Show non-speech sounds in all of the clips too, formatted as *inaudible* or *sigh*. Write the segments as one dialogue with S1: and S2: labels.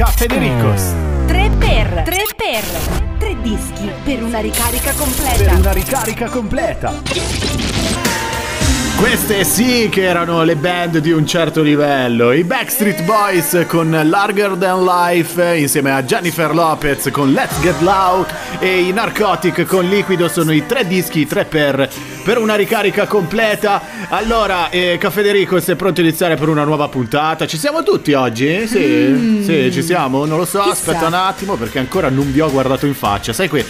S1: Caffè Dericos.
S2: 3 per 3 per 3 dischi per una ricarica completa.
S1: Per una ricarica completa. Queste sì che erano le band di un certo livello. I Backstreet Boys con Larger Than Life insieme a Jennifer Lopez con Let's Get Loud e i Narcotic con Liquido sono i tre dischi 3 per per una ricarica completa. Allora, eh, Caffederico, sei pronto a iniziare per una nuova puntata? Ci siamo tutti oggi? Sì, mm. sì, ci siamo. Non lo so, Chissà. aspetta un attimo perché ancora non vi ho guardato in faccia. Sai que-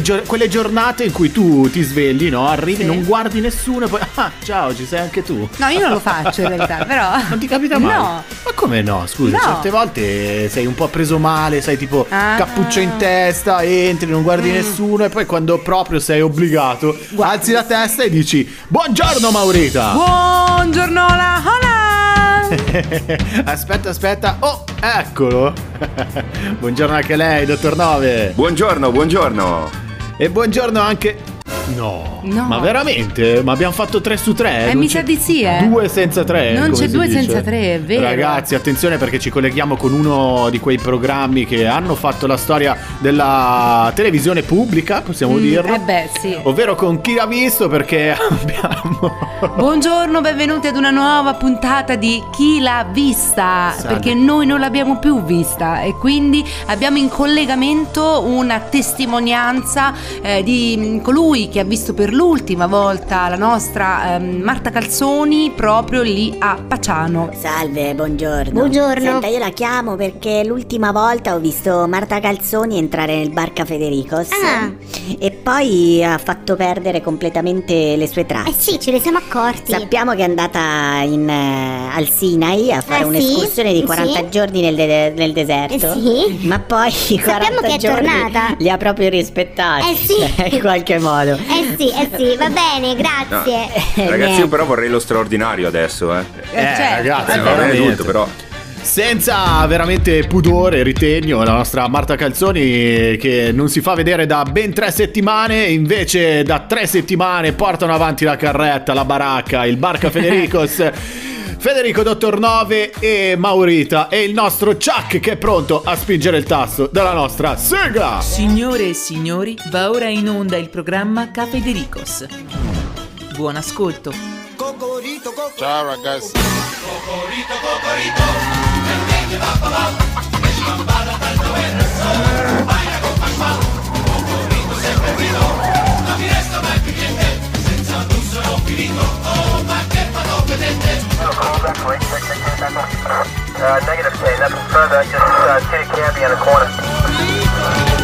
S1: gio- quelle giornate in cui tu ti svegli, no? Arrivi, sì. non guardi nessuno e poi *laughs* ah, ciao, ci sei anche tu.
S2: No, io non lo faccio in realtà, *laughs* però.
S1: Non ti capita mai? No. Ma come no? Scusa, no. certe volte sei un po' preso male, sai tipo ah. cappuccio in testa, entri, non guardi mm. nessuno e poi quando proprio sei obbligato, Guarda. alzi la testa e dici "Buongiorno Maurita".
S2: Buongiorno la hola. *laughs*
S1: aspetta, aspetta. Oh, eccolo. *laughs* buongiorno anche lei, dottor Nove.
S3: Buongiorno, buongiorno.
S1: E buongiorno anche No. no. Ma veramente? Ma abbiamo fatto 3 su 3?
S2: Eh, mi sa di sì, eh.
S1: 2 senza 3.
S2: Non c'è 2
S1: dice.
S2: senza 3, è vero.
S1: Ragazzi, attenzione perché ci colleghiamo con uno di quei programmi che hanno fatto la storia della televisione pubblica, possiamo mm, dirlo.
S2: Eh beh, sì.
S1: Ovvero con chi l'ha visto perché *laughs* abbiamo...
S2: Buongiorno, benvenuti ad una nuova puntata di Chi l'ha vista, Salve. perché noi non l'abbiamo più vista e quindi abbiamo in collegamento una testimonianza eh, di colui che ha visto per l'ultima volta la nostra ehm, Marta Calzoni proprio lì a Paciano.
S4: Salve, buongiorno.
S5: Buongiorno.
S4: Senta, io la chiamo perché l'ultima volta ho visto Marta Calzoni entrare nel bar Federicos
S5: ah.
S4: e poi ha fatto perdere completamente le sue tracce.
S5: Eh sì, ce ne siamo accorti.
S4: Sappiamo che è andata in, uh, al Sinai a fare
S5: eh
S4: un'escursione
S5: sì,
S4: di 40
S5: sì.
S4: giorni nel, de- nel deserto.
S5: Eh sì.
S4: Ma poi i 40
S5: che è
S4: giorni
S5: tornata.
S4: li ha proprio rispettati.
S5: Eh sì. *laughs*
S4: in qualche modo.
S5: Eh sì, eh sì, va bene, grazie.
S3: No. Ragazzi, io però vorrei lo straordinario adesso, eh.
S1: Eh, eh certo. ragazzi,
S3: eh, vorrei tutto, però.
S1: Senza veramente pudore, ritegno, la nostra Marta Calzoni che non si fa vedere da ben tre settimane, invece da tre settimane portano avanti la carretta, la baracca, il Barca Federicos. *laughs* Federico Dottor 9 e Maurita. E il nostro Chuck che è pronto a spingere il tasto della nostra sigla.
S2: Signore e signori, va ora in onda il programma Cafedericos. Buon ascolto.
S6: Ciao ragazzi. Cocorito, cocorito, non mi resta mai più niente, senza un sono finito, oh ma che fatto vedete. Uh, negative, say nothing further, just uh, see the candy in the corner.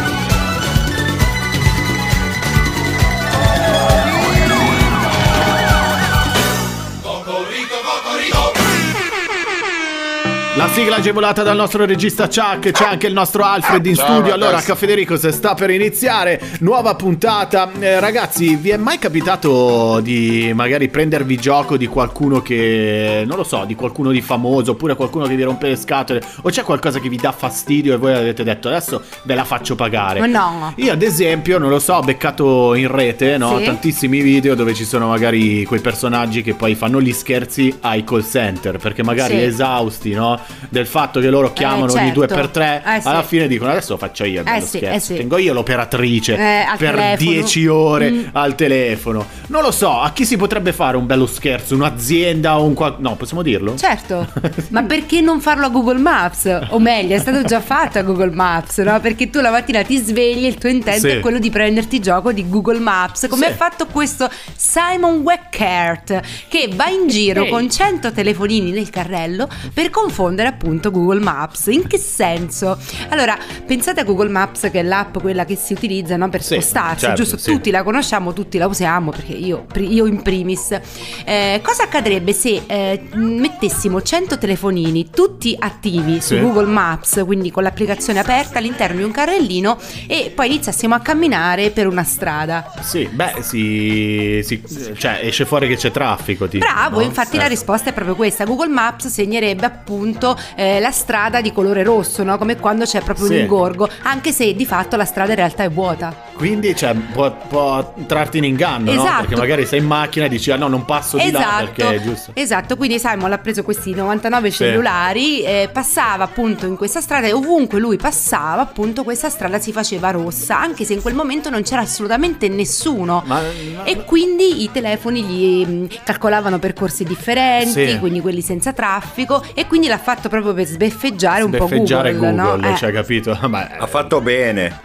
S1: La sigla agevolata dal nostro regista Chuck, c'è anche il nostro Alfred in studio. Allora, Federico se sta per iniziare, nuova puntata. Eh, ragazzi, vi è mai capitato di magari prendervi gioco di qualcuno che, non lo so, di qualcuno di famoso, oppure qualcuno che vi rompe le scatole, o c'è qualcosa che vi dà fastidio e voi avete detto adesso ve la faccio pagare?
S2: No.
S1: Io ad esempio, non lo so, ho beccato in rete, no? Sì. Tantissimi video dove ci sono magari quei personaggi che poi fanno gli scherzi ai call center, perché magari sì. esausti, no? Del fatto che loro chiamano eh, certo. di due per tre, eh, alla fine dicono adesso lo faccio io eh, sì, scherzo. Eh, sì. Tengo io l'operatrice
S2: eh,
S1: per
S2: telefono.
S1: dieci ore mm. al telefono. Non lo so, a chi si potrebbe fare un bello scherzo? Un'azienda o un qual... No, possiamo dirlo?
S2: Certo, *laughs* ma perché non farlo a Google Maps? O meglio, è stato già fatto a Google Maps, no? Perché tu la mattina ti svegli e il tuo intento sì. è quello di prenderti gioco di Google Maps, come ha fatto questo Simon Weckert, che va in giro Ehi. con 100 telefonini nel carrello per confondere prendere appunto Google Maps. In che senso? Allora, pensate a Google Maps che è l'app quella che si utilizza no, per sì, spostarsi, certo, giusto? Sì. Tutti la conosciamo, tutti la usiamo, perché io, io in primis. Eh, cosa accadrebbe se eh, mettessimo 100 telefonini tutti attivi sì. su Google Maps, quindi con l'applicazione aperta all'interno di un carrellino e poi iniziassimo a camminare per una strada?
S1: Sì, beh, si, si cioè esce fuori che c'è traffico. Tipo,
S2: Bravo,
S1: no?
S2: infatti certo. la risposta è proprio questa. Google Maps segnerebbe appunto eh, la strada di colore rosso, no? come quando c'è proprio sì. un ingorgo, anche se di fatto la strada in realtà è vuota.
S1: quindi cioè, può, può trarti in inganno, no?
S2: Esatto.
S1: Perché magari sei in macchina e dici ah no non passo di là
S2: Esatto,
S1: perché è giusto.
S2: esatto, quindi Simon ha preso questi 99
S1: Sì.
S2: cellulari, eh, passava appunto in questa strada e ovunque lui passava appunto questa strada si faceva rossa, anche se in quel momento non c'era assolutamente nessuno.
S1: Ma,
S2: E quindi i telefoni gli mh, calcolavano percorsi differenti,
S1: Sì.
S2: quindi quelli senza traffico, e quindi l'ha fatto proprio per sbeffeggiare un po'
S1: Sbeffeggiare
S2: Google,
S1: Google,
S2: no?
S1: cioè
S2: Eh,
S1: capito? *laughs* Ma,
S3: Ha fatto bene.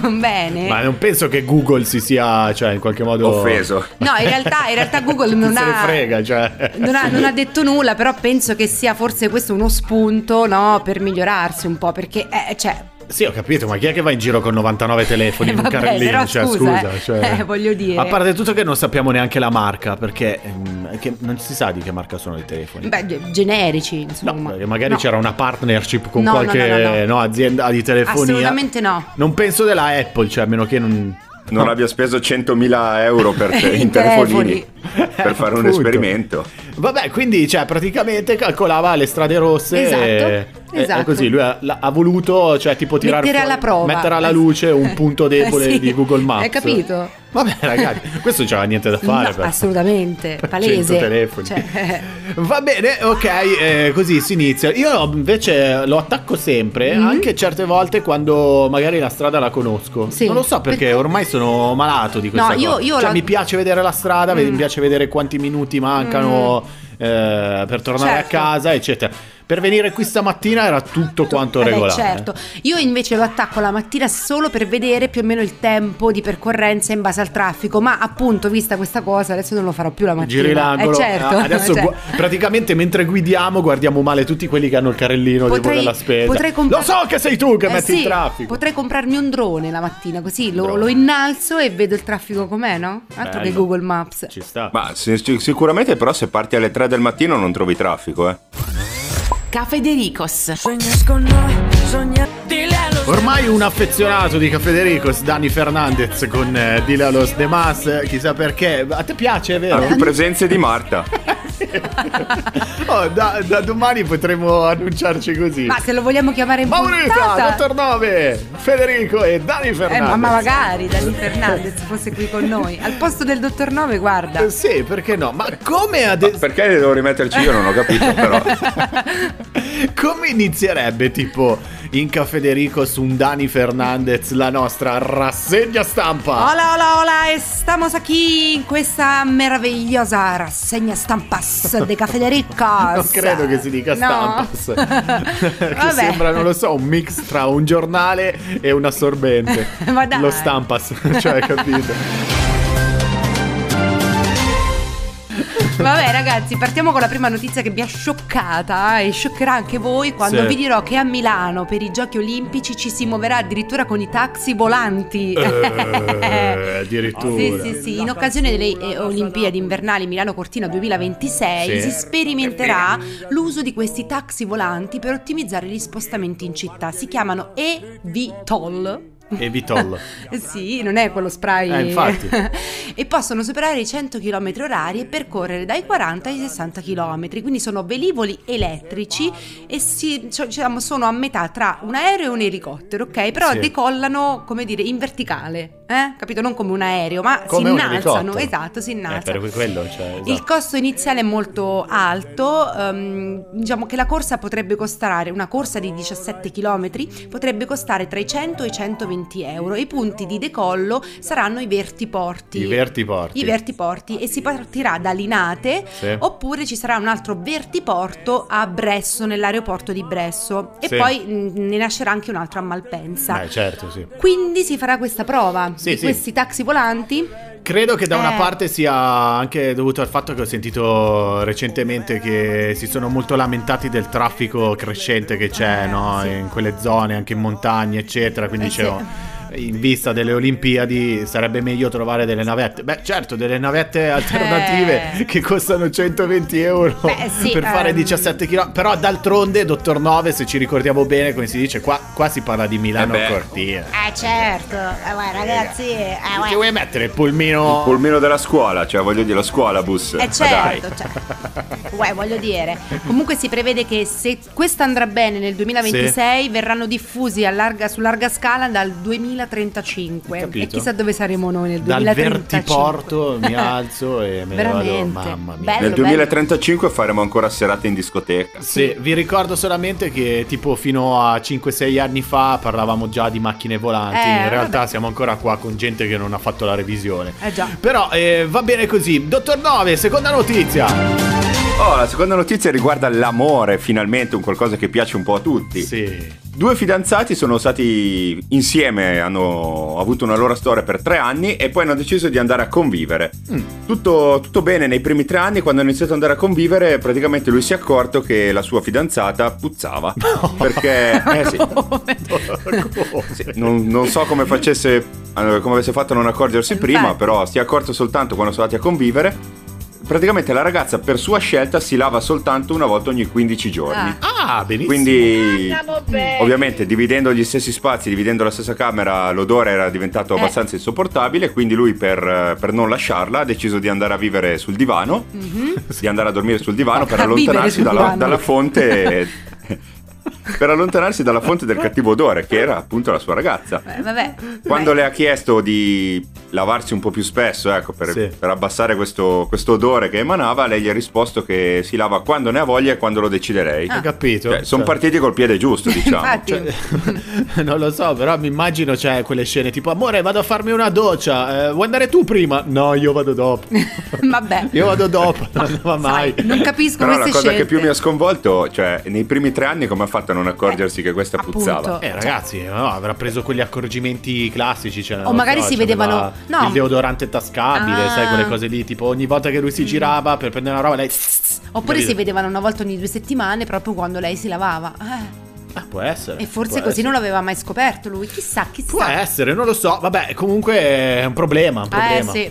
S2: non *laughs* bene.
S1: ma non penso che Google si sia, cioè in qualche modo
S3: Offeso.
S2: No, in realtà, in realtà Google *laughs* non
S1: se ne
S2: ha.
S1: frega, cioè.
S2: Non ha, non ha detto nulla, però penso che sia forse questo uno spunto no, per migliorarsi un po'. Perché, eh, cioè,
S1: Sì, ho capito, ma chi è che va in giro con 99 telefoni *laughs* in un
S2: Vabbè,
S1: carrellino?
S2: però
S1: cioè,
S2: scusa,
S1: scusa,
S2: eh.
S1: cioè-
S2: Eh, voglio dire.
S1: A parte tutto che non sappiamo neanche la marca, perché ehm, che non si sa di che marca sono i telefoni.
S2: beh, ge- generici,
S1: No,
S2: insomma.
S1: perché magari
S2: No.
S1: c'era una partnership con
S2: No, no,
S1: qualche
S2: no, no, no.
S1: no, azienda di telefonia.
S2: Assolutamente no.
S1: Non penso della Apple, cioè a meno che non...
S3: Non
S1: no.
S3: abbia speso 100.000 euro per *laughs* te, in
S2: In
S3: telefonini
S2: telefoni.
S3: per fare un
S1: Appunto.
S3: esperimento.
S1: Vabbè, quindi cioè, praticamente calcolava le strade rosse
S2: Esatto,
S1: e,
S2: esatto.
S1: e così lui ha, ha voluto cioè, tipo tirare
S2: Mettere
S1: fuori-
S2: alla prova.
S1: mettere alla
S2: Eh,
S1: luce un punto debole
S2: eh, sì.
S1: di Google Maps.
S2: Hai capito?
S1: Vabbè, ragazzi, questo non c'era niente da fare.
S2: No,
S1: per-
S2: assolutamente,
S1: per
S2: palese.
S1: 100 telefoni.
S2: Cioè, *laughs*
S1: Va bene, ok, eh, così si inizia. Io invece lo attacco sempre,
S2: Mhm.
S1: anche certe volte quando magari la strada la conosco.
S2: Sì.
S1: Non lo so perché ormai sono malato di questa
S2: No, io-
S1: cosa.
S2: io
S1: Cioè,
S2: la-
S1: mi piace vedere la strada, mi
S2: Mm.
S1: piace vedere quanti minuti mancano eh, per tornare
S2: Certo.
S1: a casa, eccetera. Per venire qui stamattina era tutto quanto
S2: Vabbè,
S1: regolare.
S2: certo. Io invece lo attacco la mattina solo per vedere più o meno il tempo di percorrenza in base al traffico. Ma appunto, vista questa cosa, adesso non lo farò più la mattina.
S1: Giri l'angolo.
S2: Eh, certo.
S1: Ah, Adesso
S2: Cioè,
S1: gu- praticamente mentre guidiamo guardiamo male tutti quelli che hanno il carrellino
S2: Potrei-
S1: della spesa.
S2: potrei comprar-
S1: Lo so che sei tu che
S2: Eh
S1: metti
S2: sì,
S1: il traffico.
S2: Potrei comprarmi un drone la mattina, così lo, lo innalzo e vedo il traffico com'è, no? Altro che
S1: Bello.
S2: Google Maps.
S1: Ci sta.
S3: Ma si- si- sicuramente però se parti alle 3 del mattino non trovi traffico, eh.
S7: Cafedericos.
S1: Ormai un affezionato di Cafedericos, Dani Fernandez con eh, Dile a los demás, chissà perché. A te piace, è
S3: Ha
S1: vero?
S3: più presenze di Marta. *laughs* *laughs*
S1: Oh, da, da domani potremo annunciarci così.
S2: Ma se lo vogliamo chiamare in
S1: Maurita,
S2: puntata-
S1: Dottor Nove, Federico e Dani
S2: Eh,
S1: Fernandez.
S2: ma ma magari Dani Fernandez *laughs* fosse qui con noi. Al posto del dottor Nove, guarda.
S1: Eh, Sì, perché no? Ma come adesso...
S3: Perché devo rimetterci io? Non ho capito, però. *laughs*
S1: Come inizierebbe tipo in Cafederico su un Dani Fernandez la nostra rassegna stampa?
S2: Hola, hola, hola, estamos aquí in questa meravigliosa rassegna stampas de Cafedericos. *laughs*
S1: Non credo che si dica
S2: No.
S1: stampas. *laughs* che sembra, non lo so, un mix tra un giornale e un assorbente. *laughs*
S2: Ma dai.
S1: Lo stampas, cioè, capito?
S2: Vabbè, ragazzi, partiamo con la prima notizia che mi ha scioccata e scioccherà anche voi quando
S1: Sì.
S2: vi dirò che a Milano per i giochi olimpici ci si muoverà addirittura con i taxi volanti.
S1: Eh, *laughs* addirittura.
S2: Sì, sì, sì, in occasione delle eh, Olimpiadi invernali Milano Cortina 2026
S1: Sì.
S2: si sperimenterà l'uso di questi taxi volanti per ottimizzare gli spostamenti in città. Si chiamano e-VTOL. *laughs*
S1: E Vitol.
S2: Eh Sì, non è quello spray.
S1: Eh, infatti. *laughs*
S2: e possono superare i 100 km orari e percorrere dai 40 ai 60 km. Quindi sono velivoli elettrici e si, diciamo, sono a metà tra un aereo e un elicottero, ok? Però
S1: Sì.
S2: decollano, come dire, in verticale. Eh? Capito? Non come un aereo, ma
S1: Come
S2: si innalzano. Esatto, si
S1: Eh,
S2: innalzano.
S1: per quello, cioè,
S2: Il
S1: esatto.
S2: costo iniziale è molto alto, ehm, diciamo che la corsa potrebbe costare, una corsa di 17 km potrebbe costare tra i 100 e i 120 euro e i punti di decollo saranno i vertiporti.
S1: I vertiporti.
S2: I vertiporti e si partirà da Linate
S1: Sì.
S2: oppure ci sarà un altro vertiporto a Bresso, nell'aeroporto di Bresso e
S1: Sì.
S2: poi mh, ne nascerà anche un altro a Malpensa.
S1: Beh, certo, sì.
S2: Quindi si farà questa prova
S1: Sì,
S2: di
S1: sì.
S2: questi taxi volanti.
S1: Credo che da una
S2: Eh.
S1: parte sia anche dovuto al fatto che ho sentito recentemente che si sono molto lamentati del traffico crescente che c'è
S2: Eh,
S1: no?
S2: sì.
S1: in quelle zone, anche in montagne, eccetera. Quindi
S2: Eh,
S1: dicevo, in vista delle Olimpiadi sarebbe meglio trovare delle navette. Beh, certo, delle navette alternative
S2: Eh.
S1: che costano 120 euro
S2: Beh, sì,
S1: per fare
S2: ehm.
S1: 17 km. Però d'altronde, dottor Nove, se ci ricordiamo bene, come si dice, qua, qua si parla di Milano
S3: Eh beh.
S1: Cortina.
S4: Eh certo, eh, guarda, ragazzi, eh,
S1: Ti
S4: guarda.
S1: vuoi mettere il pulmino?
S3: Pulmino della scuola, cioè voglio dire la scuola bus.
S2: Eh
S3: Ma
S2: certo,
S3: dai.
S2: cioè, Uè, voglio dire. Comunque si prevede che se questo andrà bene nel 2026 verranno diffusi a larga- su larga scala dal 2035
S1: Capito.
S2: e chissà dove saremo noi nel
S1: Dal
S2: 2035.
S1: vertiporto mi *laughs* alzo e me ne vado.
S2: Veramente.
S1: Mamma mia.
S2: Bello,
S3: Nel 2035 faremo ancora serate in discoteca.
S1: Sì, vi ricordo solamente che tipo fino a 5-6 anni fa parlavamo già di macchine volanti,
S2: Eh,
S1: in realtà
S2: vabbè.
S1: siamo ancora qua con gente che non ha fatto la revisione.
S2: Eh già.
S1: Però eh, va bene così. Dottor Nove, seconda notizia.
S3: Oh, la seconda notizia riguarda l'amore, finalmente un qualcosa che piace un po' a tutti.
S1: Sì.
S3: Due fidanzati sono stati insieme, hanno avuto una loro storia per tre anni e poi hanno deciso di andare a convivere.
S1: Mm.
S3: Tutto, tutto bene nei primi tre anni, quando hanno iniziato ad andare a convivere, praticamente lui si è accorto che la sua fidanzata puzzava. *laughs* Perché, eh sì, *laughs* sì, non, non so come facesse, eh, come avesse fatto a non accorgersi prima, però si è accorto soltanto quando sono andati a convivere. Praticamente la ragazza per sua scelta si lava soltanto una volta ogni 15 giorni.
S2: Ah.
S1: Ah, benissimo.
S3: Quindi, ovviamente, dividendo gli stessi spazi, dividendo la stessa camera, l'odore era diventato
S2: Eh.
S3: abbastanza insopportabile. Quindi, lui, per, per non lasciarla, ha deciso di andare a vivere sul divano, di andare a dormire sul divano per *laughs* allontanarsi dalla,
S2: divano.
S3: dalla fonte. *laughs* *laughs* per allontanarsi dalla fonte del cattivo odore, che era appunto la sua ragazza.
S2: Eh, vabbè.
S3: Quando
S2: Beh,
S3: le ha chiesto di lavarsi un po' più spesso, ecco, per,
S1: Sì.
S3: per abbassare questo, questo odore che emanava, lei gli ha risposto che si lava quando ne ha voglia e quando lo decide lei.
S1: Hai capito?
S3: Cioè, sono
S1: Cioè-
S3: partiti col piede giusto, *laughs* diciamo.
S2: Infatti,
S1: Cioè, *laughs* non lo so, però mi immagino c'è quelle scene tipo amore vado a farmi una doccia, eh, vuoi andare tu prima? No, io vado dopo. *laughs*
S2: vabbè.
S1: Io vado dopo, non andava mai.
S2: Sai, non capisco
S3: Però la
S2: queste
S3: cosa
S2: scelte.
S3: che più mi ha sconvolto, cioè, nei primi tre anni come ha fatto non accorgersi che questa
S2: appunto.
S3: puzzava?
S1: Eh ragazzi, no, avrà preso quegli accorgimenti classici. Cioè,
S2: O magari
S1: so,
S2: si vedevano- no.
S1: Il deodorante tascabile,
S2: Ah.
S1: sai, quelle cose lì. Tipo, ogni volta che lui si girava per prendere una roba, lei.
S2: Oppure
S1: Capito?
S2: si vedevano una volta ogni due settimane proprio quando lei si lavava. Eh,
S1: Ah, può essere.
S2: e forse così
S1: essere.
S2: non l'aveva mai scoperto lui. Chissà, chissà.
S1: Può essere, non lo so. Vabbè, comunque è un problema. Un
S2: Eh
S1: problema.
S2: sì.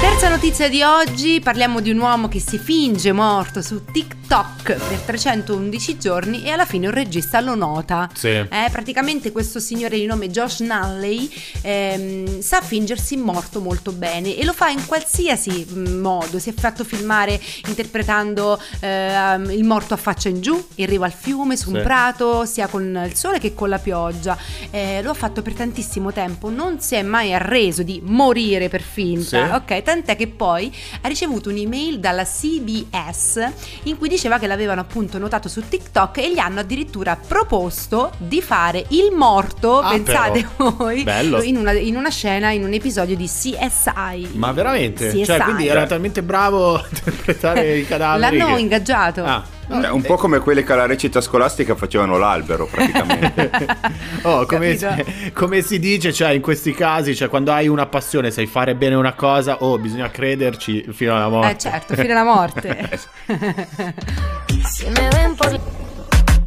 S2: Terza notizia di oggi, parliamo di un uomo che si finge morto su TikTok per 311 giorni e alla fine un regista lo nota.
S1: Sì.
S2: Eh, praticamente questo signore di nome Josh Nalley ehm, sa fingersi morto molto bene e lo fa in qualsiasi mm, modo. Si è fatto filmare interpretando ehm, il morto a faccia in giù, in riva al fiume, su un
S1: Sì.
S2: prato, sia con il sole che con la pioggia. Eh, lo ha fatto per tantissimo tempo, non si è mai arreso di morire per finta.
S1: Sì.
S2: Ok, tant'è che poi ha ricevuto un'email dalla CBS in cui diceva che l'avevano appunto notato su TikTok e gli hanno addirittura proposto di fare il morto,
S1: Ah,
S2: pensate
S1: però.
S2: voi,
S1: Bello.
S2: in una, in una scena, in un episodio di CSI.
S1: Ma veramente?
S2: CSI.
S1: Cioè, quindi era talmente bravo a interpretare i *laughs* cadaveri.
S2: L'hanno
S1: che-
S2: ingaggiato.
S1: Ah.
S3: È un po' come quelle che alla recita scolastica facevano l'albero, praticamente. *laughs*
S1: Oh, come, si, come si dice, cioè, in questi casi, cioè, quando hai una passione, sai fare bene una cosa, oh, bisogna crederci fino alla morte.
S2: Eh certo, fino alla morte. *laughs*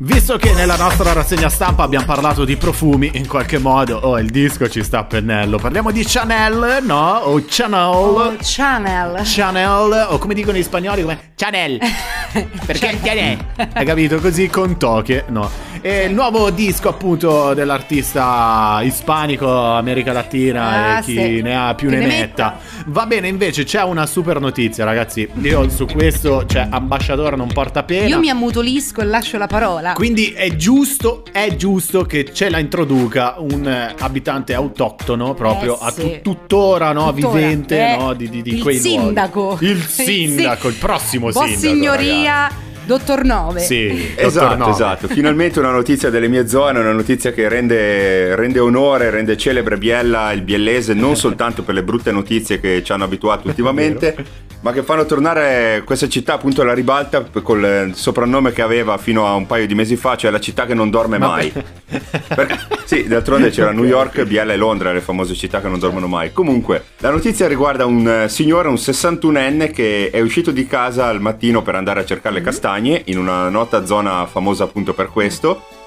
S1: Visto che nella nostra rassegna stampa abbiamo parlato di profumi, in qualche modo, oh, il disco ci sta a pennello. Parliamo di Chanel, no? O Chanel.
S2: Oh, Chanel.
S1: Chanel, o come dicono gli spagnoli, come Chanel. *laughs* Perché Chanel? Hai capito? Così con toche, no. E il nuovo disco, appunto, dell'artista ispanico, America Latina
S2: Ah,
S1: e chi
S2: sì.
S1: ne ha più
S2: Chi
S1: ne,
S2: ne
S1: metta. Va bene, invece c'è una super notizia, ragazzi. Io su questo, cioè, ambasciatore non porta pena.
S2: Io mi ammutolisco e lascio la parola.
S1: Quindi è giusto, è giusto che ce la introduca un eh, abitante autoctono proprio
S2: Eh,
S1: a
S2: sì.
S1: tu- tuttora, no,
S2: Tuttora.
S1: vivente
S2: Eh,
S1: no, di, di, di
S2: il
S1: quei luoghi.
S2: sindaco.
S1: Il *laughs* sindaco, il prossimo
S2: Vostra
S1: sindaco.
S2: signoria, dottor Nove.
S1: ragazzi. Sì, dottor
S3: Esatto,
S1: Nove.
S3: esatto. Finalmente una notizia delle mie zone, una notizia che rende, rende onore, rende celebre Biella, il biellese, non *laughs* soltanto per le brutte notizie che ci hanno abituato ultimamente, ma che fanno tornare questa città appunto alla ribalta col soprannome che aveva fino a un paio di mesi fa, cioè la città che non dorme mai. *laughs* Perché- sì, d'altronde c'era New York, Biella e Londra, le famose città che non dormono mai. Comunque, la notizia riguarda un eh, signore, un 61enne, che è uscito di casa al mattino per andare a cercare le castagne in una nota zona famosa appunto per questo.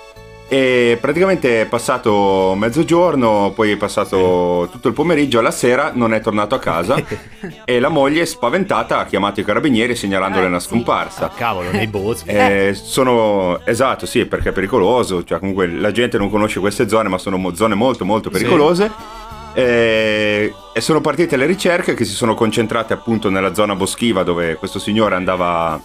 S3: E praticamente è passato mezzogiorno, poi è passato tutto il pomeriggio, alla sera non è tornato a casa *laughs* e la moglie spaventata ha chiamato i carabinieri segnalandole
S2: Eh,
S3: una
S2: sì.
S3: scomparsa.
S1: Ah, cavolo, nei boschi.
S3: Eh, sono esatto, sì, perché è pericoloso. Cioè, comunque la gente non conosce queste zone, ma sono zone molto, molto pericolose. Eh, e sono partite le ricerche che si sono concentrate appunto nella zona boschiva dove questo signore andava,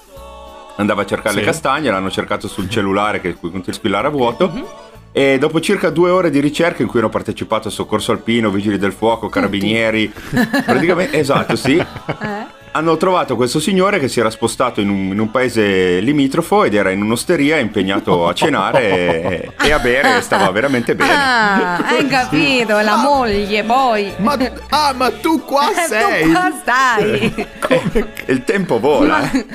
S3: andava a cercare
S1: Sì.
S3: le castagne. L'hanno cercato sul cellulare che continua a squillare a vuoto.
S2: Mhm.
S3: E dopo circa due ore di ricerca in cui hanno partecipato soccorso alpino, vigili del fuoco, carabinieri, *laughs* praticamente esatto, sì.
S2: Eh?
S3: Hanno trovato questo signore che si era spostato in un, in un paese limitrofo ed era in un'osteria impegnato a cenare e, e a bere e stava veramente bene.
S2: Ah, hai capito, la moglie poi.
S1: Ma, ah, ma tu qua *laughs*
S2: Eh,
S1: sei!
S2: Tu qua stai.
S3: E il tempo vola. eh.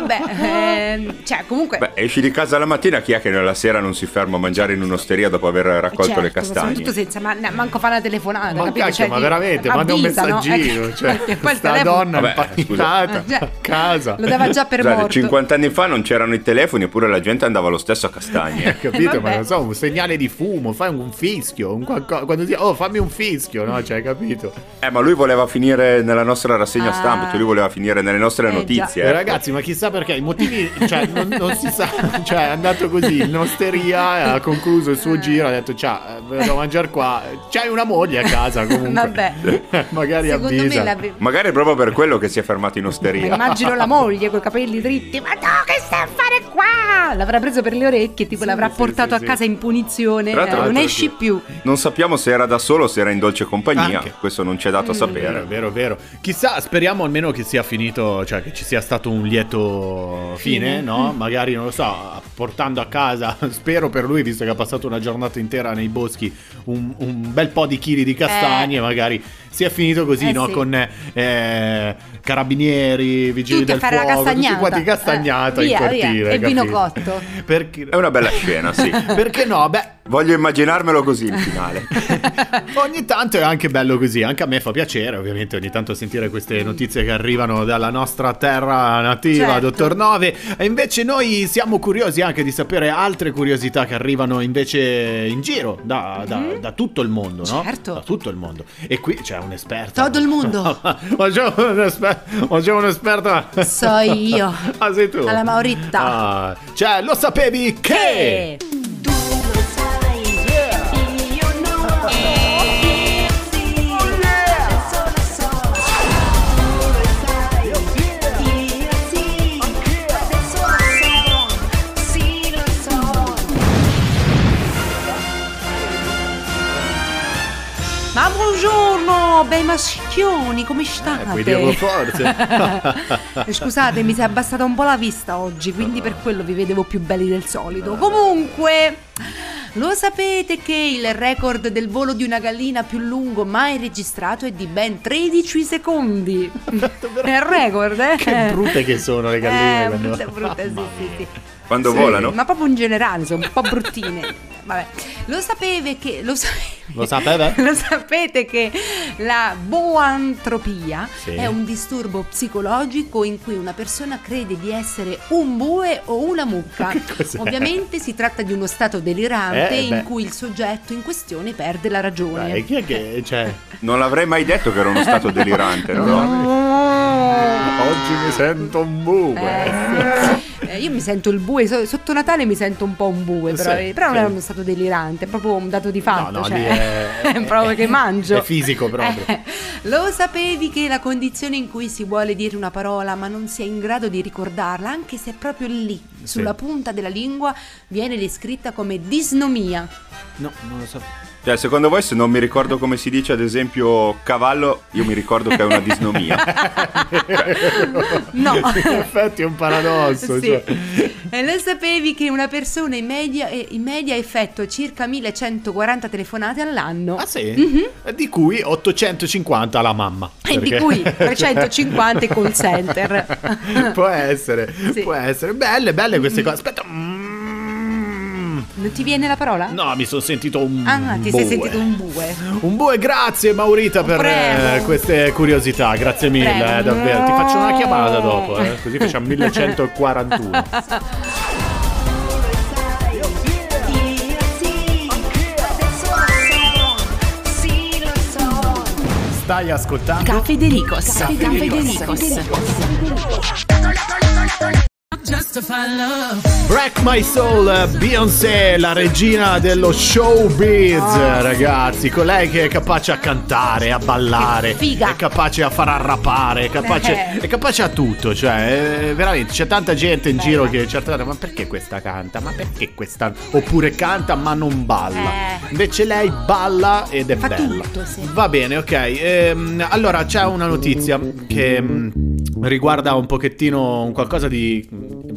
S2: Vabbè, *laughs* ehm, cioè comunque...
S3: Beh, esci di casa la mattina, chi è che nella sera non si ferma a mangiare in un'osteria dopo aver raccolto le
S2: certo, soprattutto
S3: castagne?
S2: senza ma- ne- manco fare una telefonata.
S1: Ma
S2: capito?
S1: cacchio,
S2: Cioè,
S1: ma veramente, manda un
S2: avvisa, no?
S1: messaggino.
S2: Eh,
S1: Cioè, *laughs* sta
S2: telefono
S1: donna
S3: Vabbè,
S1: impanicata
S2: Cioè,
S1: a casa.
S2: Lo dava già per
S3: Scusate,
S2: morto.
S3: 50 anni fa non c'erano i telefoni, eppure la gente andava lo stesso a castagne.
S1: Capito? Ma non so, un segnale di fumo, fai un fischio, un qualcosa, quando ti oh fammi un fischio, no? Cioè, capito?
S3: Eh, ma lui voleva finire nella nostra rassegna
S2: Ah.
S3: stampa, cioè lui voleva finire nelle nostre
S2: Eh,
S3: notizie.
S1: Eh,
S3: ecco.
S1: ragazzi, ma chissà perché i motivi, cioè, non, non si sa, *laughs* cioè, è andato così in osteria, ha concluso il suo giro, ha detto, ciao, eh, devo mangiare qua, c'hai una moglie a casa comunque.
S2: Vabbè. *laughs*
S1: Magari
S2: Secondo
S1: avvisa.
S3: Magari è proprio per quello che si è fermato in
S2: Ma
S3: osteria.
S2: immagino la moglie con i capelli dritti. Ma no, che stai a fare qua? L'avrà preso per le orecchie, tipo
S1: Sì,
S2: l'avrà
S1: sì,
S2: portato
S1: sì,
S2: a
S1: sì.
S2: casa in punizione.
S3: Tra
S2: eh,
S3: l'altro-
S2: non esci più.
S3: Non sappiamo se era da solo o se era in dolce compagnia.
S1: Anche.
S3: Questo non c'è dato a
S1: Vero,
S3: sapere.
S1: vero, vero. Chissà, speriamo almeno che sia finito, cioè che ci sia stato un lieto fine,
S2: Fine.
S1: no? Magari, non lo so, portando a casa, *laughs* spero per lui, visto che ha passato una giornata intera nei boschi, un, un bel po' di chili di castagne,
S2: Eh.
S1: magari sia finito così,
S2: Eh,
S1: no?
S2: sì.
S1: Con eh, carabinieri, vigili
S2: Tutti
S1: del
S2: fare la
S1: fuoco, tutti
S2: castagnata.
S1: quanti castagnata
S2: Eh,
S1: in
S2: via, via.
S1: cortile.
S2: E vino cotto.
S1: Perché,
S3: È una bella scena, sì. *laughs*
S1: perché no? Beh,
S3: Voglio immaginarmelo così il finale. *laughs*
S1: Ogni tanto è anche bello così, anche a me fa piacere ovviamente ogni tanto sentire queste notizie che arrivano dalla nostra terra nativa,
S2: Certo.
S1: dottor Nove. E invece noi siamo curiosi anche di sapere altre curiosità che arrivano invece in giro da, da- da tutto il mondo, no?
S2: Mhm. Certo.
S1: Da tutto il mondo. E qui c'è un esperto.
S2: Todo il mondo. *laughs*
S1: Oggi ho un esper- un esperto.
S2: So io. *laughs*
S1: Ah, sei tu?
S2: Alla Maurita.
S1: Ah, cioè, lo sapevi che...
S2: Che? Buongiorno, bei maschioni, come state?
S1: Eh, Puoi dirlo forte. *laughs*
S2: Eh, Scusate, mi si è abbassata un po' la vista oggi, quindi per quello vi vedevo più belli del solito. Comunque, lo sapete che il record del volo di una gallina più lungo mai registrato è di ben 13 secondi? *laughs* È il record, eh?
S1: Che brutte che sono le galline
S2: Eh, brutte, brutte, sì, sì, sì.
S3: Quando
S1: Sì.
S3: volano.
S2: Ma proprio in generale, sono un po' bruttine. Vabbè, lo sapete che. Lo, sa-
S1: Lo sapete? *laughs*
S2: lo sapete che la boantropia
S1: Sì.
S2: è un disturbo psicologico in cui una persona crede di essere un bue o una mucca. *laughs* Ovviamente si tratta di uno stato delirante
S1: Eh,
S2: in cui il soggetto in questione perde la ragione.
S1: Dai, chi è che... Cioè...
S3: Non l'avrei mai detto che era uno stato delirante, no? *laughs*
S1: Oggi mi sento un bue.
S2: Eh, sì. Eh, io mi sento il bue, so- sotto Natale mi sento un po' un bue, però,
S1: Sì,
S2: però non
S1: sì.
S2: è uno stato delirante, è proprio un dato di fatto.
S1: No, no,
S2: cioè,
S1: è- *laughs*
S2: è proprio che mangio.
S1: è fisico proprio.
S2: Eh, lo sapevi che la condizione in cui si vuole dire una parola ma non si è in grado di ricordarla, anche se è proprio lì, sulla punta della lingua, viene descritta come disnomia.
S1: No, non lo so.
S3: Cioè, secondo voi se non mi ricordo come si dice ad esempio cavallo, io mi ricordo che è una disnomia.
S2: No.
S1: In effetti è un paradosso.
S2: Sì.
S1: cioè.
S2: E lo sapevi che una persona in media, eh, in media effettua circa 1140 telefonate all'anno?
S1: Ah sì? Di cui 850 alla mamma.
S2: E di
S1: perché-
S2: cui *laughs* 350 i call center.
S1: può essere,
S2: Sì.
S1: può essere. Belle, belle queste cose. Aspetta. Mm.
S2: Non ti viene la parola?
S1: No, mi sono sentito un
S2: Ah, ti
S1: bue.
S2: sei sentito un bue.
S1: Un bue, grazie Maurita per
S2: Prego.
S1: eh, queste curiosità, grazie mille,
S2: Prego.
S1: eh, davvero. Ti faccio una chiamata dopo, eh, così facciamo *laughs* 1141. Stai ascoltando?
S7: Caffè Dericos. Caffè Dericos.
S6: Justify love.
S1: Break My Soul, Beyoncé, la regina dello showbiz, ragazzi, colei che è capace a cantare, a ballare,
S2: figa.
S1: è capace a far arrapare, è capace,
S2: Eh.
S1: è capace a tutto, cioè, eh, veramente c'è tanta gente in giro che certe volte, ma perché questa canta? Ma perché questa? Oppure canta ma non balla.
S2: Eh.
S1: Invece lei balla ed è
S2: Fa
S1: bella.
S2: tutto, sì.
S1: Va bene, ok. Ehm, allora c'è una notizia che mm, riguarda un pochettino un qualcosa di,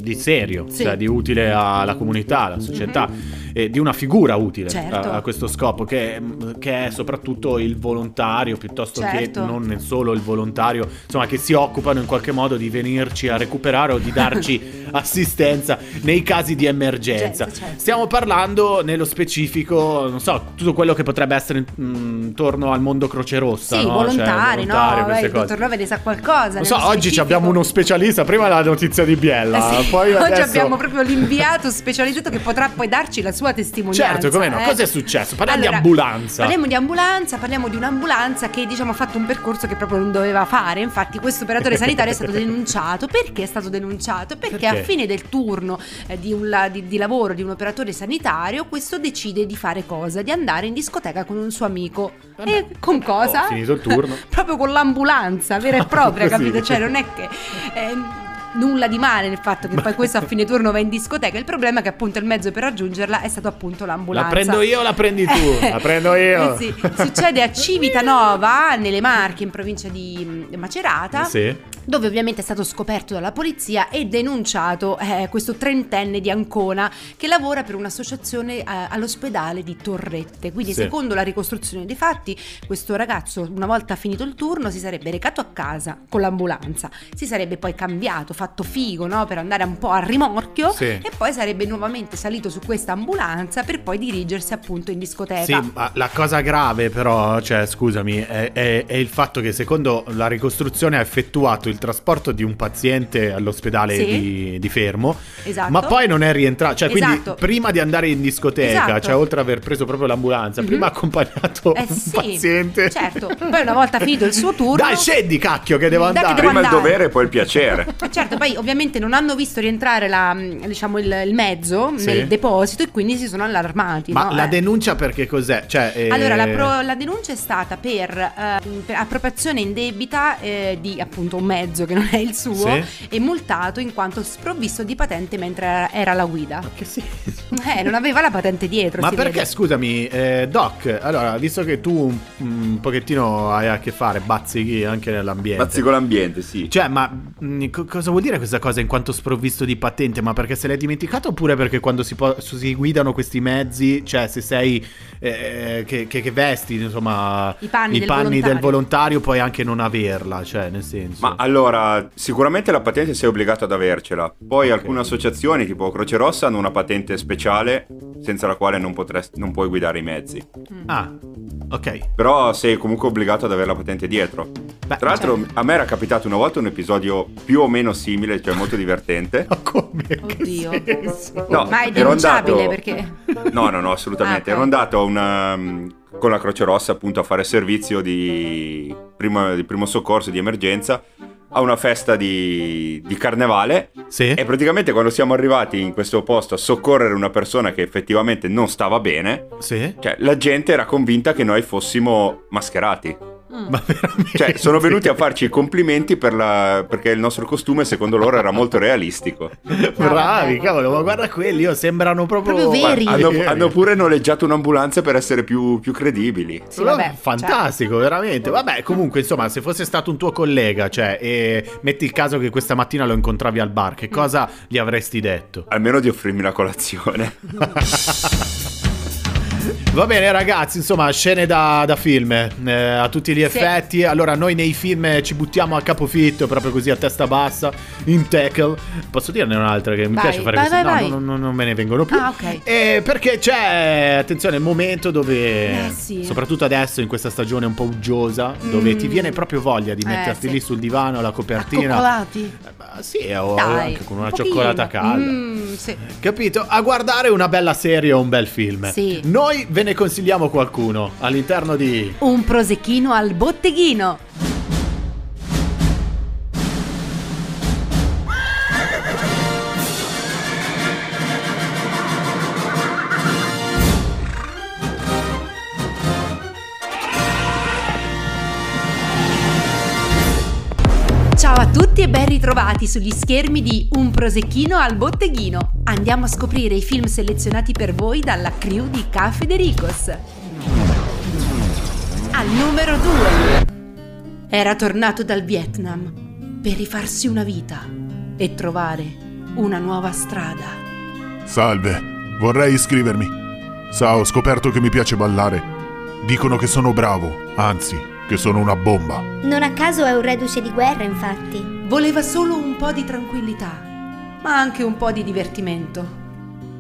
S1: di serio,
S2: Sì.
S1: cioè di utile alla comunità, alla società, e di una figura utile
S2: Certo.
S1: a, a questo scopo, che, che è soprattutto il volontario, piuttosto
S2: Certo.
S1: che non solo il volontario, insomma, che si occupano in qualche modo di venirci a recuperare o di darci *laughs* assistenza nei casi di emergenza.
S2: Certo, certo.
S1: Stiamo parlando nello specifico, non so, tutto quello che potrebbe essere mm, intorno al mondo Croce Rossa.
S2: Sì,
S1: no?
S2: volontari,
S1: Cioè, volontario,
S2: no? Beh, il dottor Love ne sa qualcosa.
S1: Non so, oggi abbiamo uno specialista, prima la notizia di Biella,
S2: Eh sì,
S1: poi
S2: Oggi
S1: adesso...
S2: abbiamo proprio l'inviato specializzato che potrà poi darci la sua testimonianza.
S1: Certo, come no?
S2: eh.
S1: Cosa è successo? Parliamo di
S2: Allora,
S1: ambulanza.
S2: Parliamo di ambulanza, parliamo di un'ambulanza che diciamo ha fatto un percorso che proprio non doveva fare. Infatti questo operatore *laughs* sanitario è stato denunciato. Perché è stato denunciato? Perché,
S1: Perché?
S2: a fine del turno eh, di, un di- di lavoro di un operatore sanitario questo decide di fare cosa? Di andare in discoteca con un suo amico. E con cosa?
S1: Oh, finito il turno. *laughs*
S2: proprio con l'ambulanza vera e *laughs* propria, capito? Cioè non è che... ehm, Nulla di male nel fatto che poi *laughs* questo a fine turno va in discoteca. Il problema è che appunto il mezzo per raggiungerla è stato appunto
S1: La
S2: l'ambulanza.
S1: prendo io o la prendi tu? *laughs* La prendo io.
S2: Eh sì, Succede a Civitanova, nelle Marche, in provincia di mm, Macerata.
S1: Sì.
S2: Dove ovviamente è stato scoperto dalla polizia e denunciato eh, questo trentenne di Ancona che lavora per un'associazione eh, all'ospedale di Torrette. Quindi,
S1: Sì.
S2: secondo la ricostruzione dei fatti, questo ragazzo, una volta finito il turno, si sarebbe recato a casa con l'ambulanza, si sarebbe poi cambiato, fatto figo no? per andare un po' a rimorchio
S1: Sì.
S2: e poi sarebbe nuovamente salito su questa ambulanza per poi dirigersi appunto in discoteca.
S1: Sì, ma la cosa grave però, cioè scusami, è, è- è il fatto che secondo la ricostruzione ha effettuato il trasporto di un paziente all'ospedale
S2: Sì.
S1: di, di Fermo,
S2: Esatto.
S1: ma poi non è rientrato, cioè quindi
S2: Esatto.
S1: prima di andare in discoteca,
S2: Esatto.
S1: cioè oltre ad aver preso proprio l'ambulanza,
S2: Mhm.
S1: prima ha accompagnato
S2: Eh
S1: un
S2: sì,
S1: paziente.
S2: Certo, poi una volta finito il suo turno...
S1: Dai, scendi cacchio che devo
S2: Dai, che
S1: andare.
S2: devo
S3: Prima il
S2: andare.
S3: dovere e poi il piacere. *laughs*
S2: Certo, poi ovviamente non hanno visto rientrare la, diciamo, il, il mezzo
S1: Sì.
S2: nel deposito e quindi si sono allarmati.
S1: Ma
S2: no?
S1: la
S2: Eh.
S1: denuncia perché cos'è? Cioè, eh,
S2: Allora, la, pro- la denuncia è stata per, eh, per appropriazione indebita eh, di appunto un mezzo che non è il suo
S1: Sì.
S2: e multato in quanto sprovvisto di patente mentre era, alla guida.
S1: Che sì. *laughs*
S2: Eh, non aveva la patente dietro.
S1: Ma
S2: si
S1: perché,
S2: vede.
S1: scusami, eh, Doc, allora, visto che tu un, un pochettino hai a che fare, bazzichi anche nell'ambiente.
S3: Bazzico l'ambiente, sì.
S1: Cioè, ma mh, co- cosa vuol dire questa cosa in quanto sprovvisto di patente? Ma perché se l'hai dimenticato oppure perché quando si, po- si guidano questi mezzi, cioè se sei eh, che, che- che vesti, insomma,
S2: I panni del
S1: del
S2: volontario.
S1: volontario, puoi anche non averla, cioè nel senso.
S3: Ma allora, sicuramente la patente sei obbligato ad avercela. Poi alcune associazioni, tipo Croce Rossa, hanno una patente speciale senza la quale non, potresti- non puoi guidare i mezzi.
S1: Ah, ok.
S3: Però sei comunque obbligato ad avere la patente dietro.
S1: Beh,
S3: Tra l'altro, a me era capitato una volta un episodio più o meno simile, cioè molto divertente. *laughs*
S1: Ma come?
S2: Oddio.
S3: No,
S2: Ma è denunciabile
S3: andato-
S2: perché...
S3: No, no, no, assolutamente.
S2: Ah, ok.
S3: Ero andato a una, mm, con la Croce Rossa appunto a fare servizio di primo, di primo soccorso di emergenza a una festa di, di carnevale
S1: Sì.
S3: e praticamente quando siamo arrivati in questo posto a soccorrere una persona che effettivamente non stava bene,
S1: Sì.
S3: cioè la gente era convinta che noi fossimo mascherati.
S1: Ma veramente?
S3: Cioè, sono venuti a farci i complimenti per la- perché il nostro costume secondo loro era molto realistico.
S1: Bravi, cavolo, ma guarda quelli, oh, sembrano proprio...
S2: Proprio veri.
S1: Ma-
S3: Hanno,
S1: veri.
S3: hanno pure noleggiato un'ambulanza per essere più, più credibili.
S2: Sì, vabbè, cioè.
S1: fantastico, veramente. Vabbè, comunque, insomma, se fosse stato un tuo collega, cioè, e metti il caso che questa mattina lo incontravi al bar,
S2: Mm.
S1: che cosa gli avresti detto?
S3: Almeno di offrirmi la colazione. *laughs*
S1: Va bene, ragazzi, insomma, scene da, da film eh, a tutti gli
S2: Sì.
S1: effetti. Allora, noi nei film ci buttiamo a capofitto, proprio così a testa bassa, in tackle. Posso dirne un'altra che mi
S2: Vai,
S1: piace fare
S2: vai,
S1: queste?
S2: vai,
S1: no, no, no, non me ne vengono più.
S2: Ah, ok.
S1: Eh, perché c'è, attenzione, il momento dove,
S2: Eh, sì.
S1: soprattutto adesso in questa stagione un po' uggiosa, dove ti viene proprio voglia di
S2: Eh,
S1: metterti
S2: sì.
S1: lì sul divano, la copertina.
S2: Accoccolati.
S1: Eh, sì, o
S2: Dai,
S1: anche con una
S2: un
S1: cioccolata calda.
S2: Mm, sì.
S1: Capito? A guardare una bella serie o un bel film.
S2: Sì.
S1: Noi ve ne consigliamo qualcuno all'interno di.
S2: Un prosecchino al botteghino. Tutti e ben ritrovati sugli schermi di Un prosecchino al botteghino. Andiamo a scoprire i film selezionati per voi dalla crew di Ca Federicos. Al numero 2. Era tornato dal Vietnam per rifarsi una vita e trovare una nuova strada.
S8: Salve, vorrei iscrivermi. Sa, ho scoperto che mi piace ballare. Dicono che sono bravo, anzi, che sono una bomba.
S5: Non a caso è un reduce di guerra, infatti.
S2: Voleva solo un po' di tranquillità, ma anche un po' di divertimento.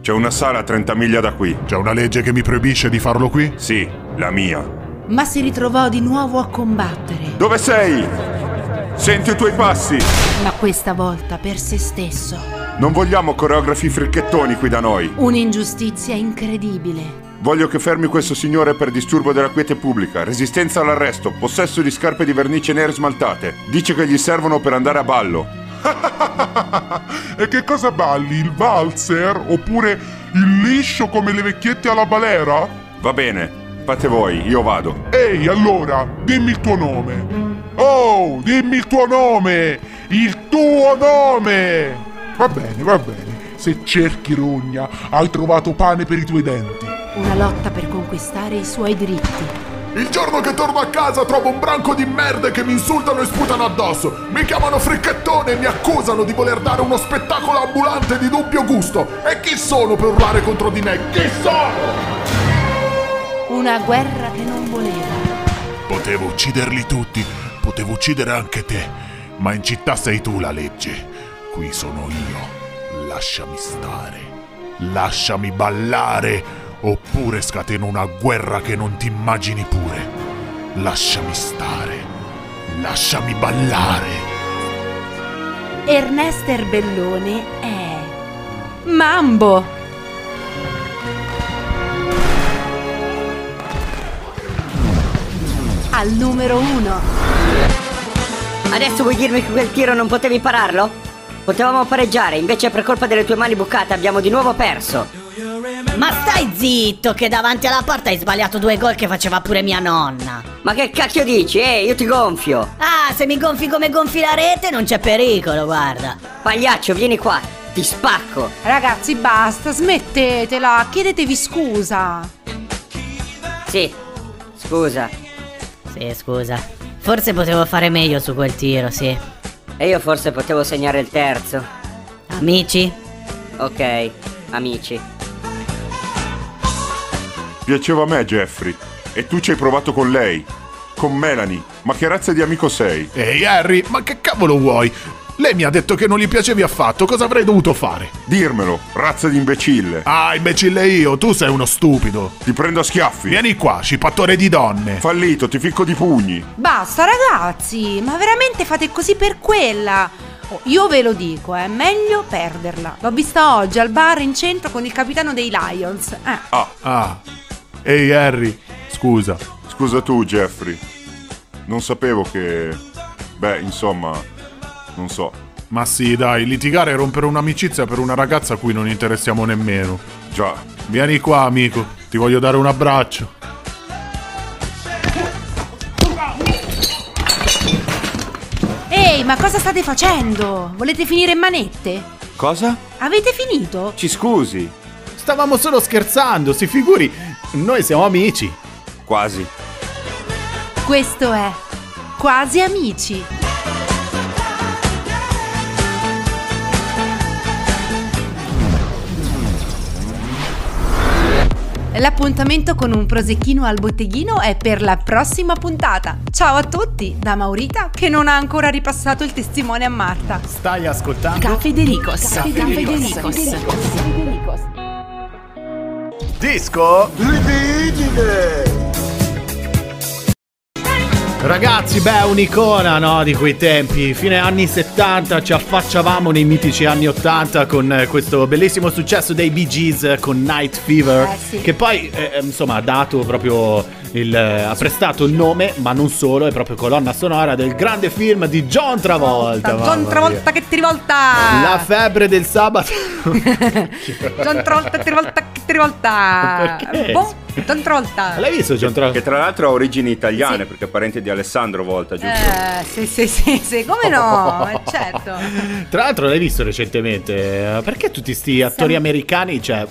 S3: C'è una sala a 30 miglia da qui.
S8: C'è una legge che mi proibisce di farlo qui?
S3: Sì, la mia.
S2: Ma si ritrovò di nuovo a combattere,
S3: Dove sei? Senti i tuoi passi.
S2: ma questa volta per se stesso.
S3: Non vogliamo coreografi fricchettoni qui da noi.
S2: Un'ingiustizia incredibile.
S3: Voglio che fermi questo signore per disturbo della quiete pubblica, resistenza all'arresto, possesso di scarpe di vernice nere smaltate. Dice che gli servono per andare a ballo. *laughs*
S8: e che cosa balli? Il valzer? Oppure il liscio come le vecchiette alla balera?
S3: Va bene, fate voi, io vado.
S8: Ehi, allora, dimmi il tuo nome. Oh, dimmi il tuo nome! Il tuo nome! Va bene, va bene. Se cerchi rogna, hai trovato pane per i tuoi denti.
S2: Una lotta per conquistare i suoi diritti.
S8: Il giorno che torno a casa trovo un branco di merde che mi insultano e sputano addosso. Mi chiamano fricchettone e mi accusano di voler dare uno spettacolo ambulante di dubbio gusto. E chi sono per urlare contro di me? Chi sono?
S2: Una guerra che non voleva.
S8: Potevo ucciderli tutti, potevo uccidere anche te, ma in città sei tu la legge. Qui sono io. Lasciami stare. Lasciami ballare, oppure scateno una guerra che non ti immagini pure. Lasciami stare. Lasciami ballare.
S2: Ernest Erbellone è Mambo. Al numero uno.
S9: Adesso vuoi dirmi che quel tiro non potevi pararlo? Potevamo pareggiare, invece per colpa delle tue mani bucate abbiamo di nuovo perso.
S4: Ma stai zitto che davanti alla porta hai sbagliato due gol che faceva pure mia nonna.
S9: Ma che cacchio dici? Eh, io ti gonfio.
S4: Ah, se mi gonfi come gonfi la rete non c'è pericolo, guarda.
S9: Pagliaccio, vieni qua, ti spacco.
S2: Ragazzi, basta, smettetela, chiedetevi scusa.
S9: Sì, scusa.
S4: Sì, scusa. Forse potevo fare meglio su quel tiro, sì.
S9: E io forse potevo segnare il terzo.
S4: Amici?
S9: Ok, amici.
S3: Piaceva a me, Jeffrey. E tu ci hai provato con lei. Con Melanie. Ma che razza di amico sei?
S8: Ehi Harry, ma che cavolo vuoi? Lei mi ha detto che non gli piacevi affatto, cosa avrei dovuto fare?
S3: Dirmelo, razza di imbecille.
S8: Ah, imbecille io, tu sei uno stupido.
S3: Ti prendo a schiaffi.
S8: Vieni qua, cipattore di donne.
S3: Fallito, ti ficco di pugni.
S2: Basta, ragazzi, ma veramente fate così per quella? Oh, io ve lo dico, è meglio perderla. L'ho vista oggi al bar in centro con il capitano dei Lions. Eh.
S3: Ah,
S8: Ah. Ehi Harry, scusa.
S3: scusa tu, Jeffrey. Non sapevo che... Beh, insomma, non so.
S8: Ma sì, dai, litigare e rompere un'amicizia per una ragazza a cui non interessiamo nemmeno.
S3: Già,
S8: Vieni qua, amico, ti voglio dare un abbraccio.
S2: Ehi, ma cosa state facendo? Volete finire in manette?
S3: cosa?
S2: Avete finito?
S3: Ci scusi.
S1: Stavamo solo scherzando, si figuri. Noi siamo amici.
S3: Quasi.
S2: Questo è Quasi Amici. L'appuntamento con un prosecchino al botteghino è per la prossima puntata. Ciao a tutti da Maurita che non ha ancora ripassato il testimone a Marta.
S1: Stai ascoltando?
S7: Caffè Dericos. Caffè Dericos.
S1: Disco? Libidine! Ragazzi, beh, un'icona, no, di quei tempi. Fine anni 70 ci affacciavamo nei mitici anni 80 con eh, questo bellissimo successo dei Bee Gees eh, con Night Fever,
S2: Eh, sì.
S1: che poi, eh, insomma, ha dato proprio il... eh, ha prestato il nome, ma non solo, è proprio colonna sonora del grande film di John Travolta.
S2: John Travolta che ti rivolta!
S1: La febbre del sabato. *laughs*
S2: John Travolta che ti rivolta che ti rivolta! *laughs*
S1: Perché?
S2: Boh, John Travolta!
S1: L'hai visto John Travolta?
S3: Che tra l'altro ha origini italiane
S2: Sì.
S3: perché è parente di Alessandro Volta, giusto?
S2: Eh, sì, sì, sì, sì, come no? *laughs* Eh, certo.
S1: Tra l'altro l'hai visto recentemente? Perché tutti sti attori americani, cioè,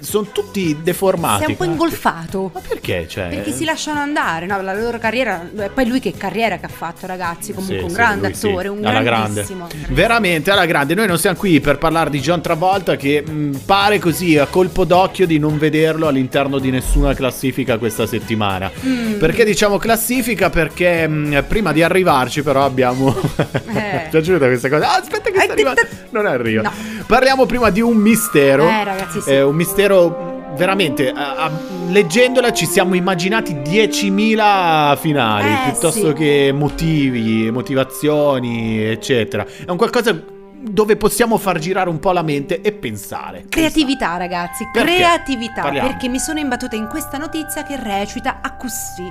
S1: sono tutti deformati?
S2: Sei un po' ingolfato.
S1: Ma perché? Cioè,
S2: Perché si lasciano andare, no? La loro carriera. e Poi lui che carriera che ha fatto, ragazzi. Comunque
S1: Sì,
S2: un
S1: sì,
S2: grande
S1: lui sì.
S2: attore, un
S1: alla grande.
S2: grandissimo.
S1: Veramente alla grande. Noi non siamo qui per parlare di John Travolta che mh, pare così a colpo d'occhio di non vederlo all'interno di nessuna classifica questa settimana.
S2: Mm.
S1: Perché diciamo classifica? Perché mh, prima di arrivarci però abbiamo... *laughs*
S2: Eh.
S1: Ti aggiunta questa cosa? Ah, aspetta che sta arrivando. Non arriva.
S2: No.
S1: Parliamo prima di un mistero.
S2: Eh, ragazzi, sì.
S1: Eh, un mistero veramente... a- a- leggendola ci siamo immaginati 10.000 finali
S2: Eh,
S1: piuttosto
S2: sì.
S1: che motivi, motivazioni, eccetera. È un qualcosa dove possiamo far girare un po' la mente e pensare.
S2: Creatività, ragazzi,
S1: Perché?
S2: creatività.
S1: Parliamo.
S2: Perché mi sono imbattuta in questa notizia che recita a così.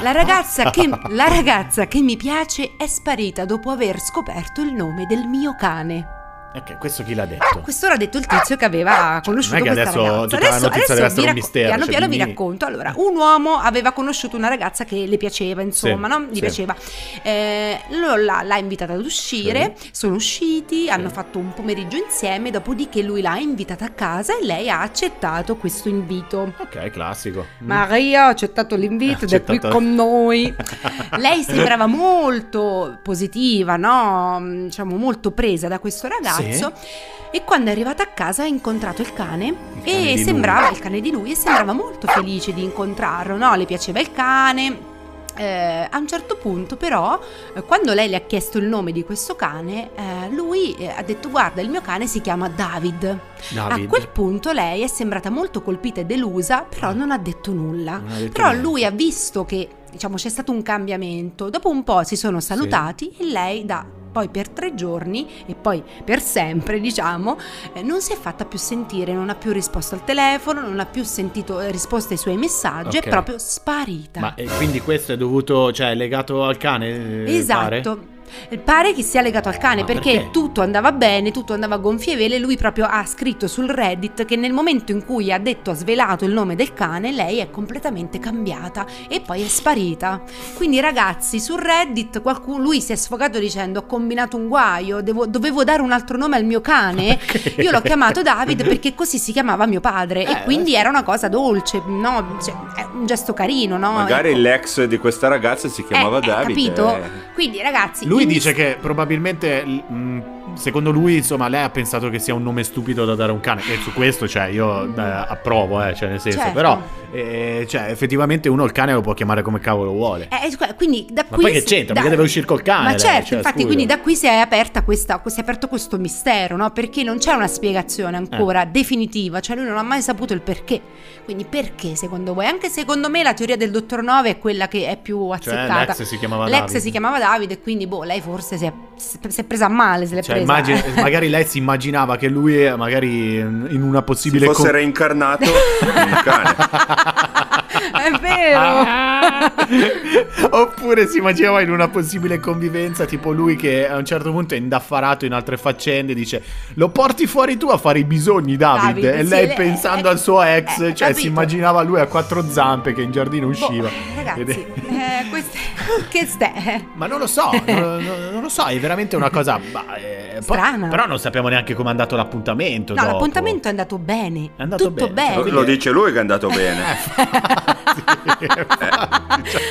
S2: La *laughs* ragazza, che, la ragazza che mi piace è sparita dopo aver scoperto il nome del mio cane.
S1: Ok, questo chi l'ha detto?
S2: Questo l'ha detto il tizio che aveva conosciuto
S1: Non è che
S2: questa
S1: adesso
S2: ragazza.
S1: tutta la notizia deve essere
S2: vi
S1: un
S2: racco-
S1: mistero,
S2: Piano
S1: cioè,
S2: piano vi
S1: dimmi.
S2: racconto. Allora, un uomo aveva conosciuto una ragazza che le piaceva, insomma,
S1: Sì,
S2: no? Gli
S1: sì.
S2: piaceva. Eh, l'ha, l'ha invitata ad uscire, sono usciti, hanno fatto un pomeriggio insieme, dopodiché lui l'ha invitata a casa e lei ha accettato questo invito.
S1: Ok, classico.
S2: Maria ha accettato l'invito ed è qui con noi. *laughs* Lei sembrava molto positiva, no? Mm, Diciamo molto presa da questo ragazzo. E quando è arrivata a casa ha incontrato il cane,
S1: cane
S2: e sembrava
S1: lui.
S2: il cane di lui e sembrava molto felice di incontrarlo, no? Le piaceva il cane. Eh, a un certo punto però eh, quando lei le ha chiesto il nome di questo cane eh, lui eh, ha detto guarda il mio cane si chiama David.
S1: David.
S2: a quel punto lei è sembrata molto colpita e delusa però non ha detto nulla
S1: ha detto
S2: però
S1: niente.
S2: lui ha visto che diciamo c'è stato un cambiamento dopo un po' si sono salutati e lei da poi per tre giorni e poi per sempre diciamo eh, non si è fatta più sentire non ha più risposto al telefono non ha più sentito eh, risposte ai suoi messaggi
S1: Ok.
S2: è proprio sparita
S1: Ma e quindi questo è dovuto, cioè è legato al cane? eh, pare?
S2: Esatto. Pare che sia legato al cane perché,
S1: perché?
S2: tutto andava bene, tutto andava a gonfie vele. Lui proprio ha scritto sul Reddit che nel momento in cui ha detto, ha svelato il nome del cane, lei è completamente cambiata e poi è sparita. Quindi, ragazzi, sul Reddit qualcuno, lui si è sfogato dicendo: Ho combinato un guaio, devo- dovevo dare un altro nome al mio cane. *laughs* Io l'ho chiamato David perché così si chiamava mio padre.
S1: Eh,
S2: e quindi era una cosa dolce, no? Cioè, è un gesto carino, no?
S3: Magari
S2: Ecco.
S3: l'ex di questa ragazza si chiamava
S2: Eh, eh,
S3: David.
S2: capito?
S3: eh.
S2: Quindi, ragazzi,
S1: Lui dice che probabilmente, mh, secondo lui, insomma, lei ha pensato che sia un nome stupido da dare a un cane. E su questo, cioè, io eh, approvo, eh, cioè, nel senso.
S2: Certo.
S1: Però, eh, cioè, effettivamente uno il cane lo può chiamare come cavolo vuole.
S2: Eh, scu- quindi da
S1: Ma
S2: qui
S1: poi che c'entra?
S2: da-
S1: Perché deve uscire col cane?
S2: Ma
S1: lei?
S2: certo,
S1: Cioè,
S2: infatti,
S1: scusa.
S2: quindi da qui si è aperta questa, si è aperto questo mistero, no? Perché non c'è una spiegazione ancora
S1: Eh.
S2: definitiva, cioè lui non ha mai saputo il perché. Quindi perché secondo voi? Anche secondo me la teoria del dottor Nove è quella che è più
S1: Cioè,
S2: azzeccata.
S1: l'ex si chiamava
S2: L'ex
S1: Davide.
S2: si chiamava Davide e quindi boh, lei forse si è, si è presa a male, se l'è
S1: Cioè,
S2: presa.
S1: Immagina- magari lei si immaginava che lui, eh, magari in una
S3: Si
S1: possibile
S3: fosse
S1: con-
S3: reincarnato in un cane. *laughs*
S2: è vero.
S1: Ah. Oppure si immaginava in una possibile convivenza, tipo lui che a un certo punto è indaffarato in altre faccende, dice lo porti fuori tu a fare i bisogni David,
S2: Davide,
S1: e
S2: sì,
S1: lei
S2: lei-
S1: pensando
S2: eh,
S1: al suo ex,
S2: eh,
S1: cioè
S2: capito.
S1: si immaginava lui a quattro zampe che in giardino
S2: Boh,
S1: usciva.
S2: ragazzi,
S1: Ed è-
S2: eh, queste- *laughs* che ste?
S1: Ma non lo so, non, non- lo so, è veramente una cosa... *laughs* bah, eh,
S2: Strana.
S1: però non sappiamo neanche come è andato l'appuntamento.
S2: No,
S1: dopo.
S2: l'appuntamento è andato bene.
S1: È andato
S2: tutto
S1: bene,
S2: bene.
S3: Lo, lo dice lui che è andato bene. *laughs*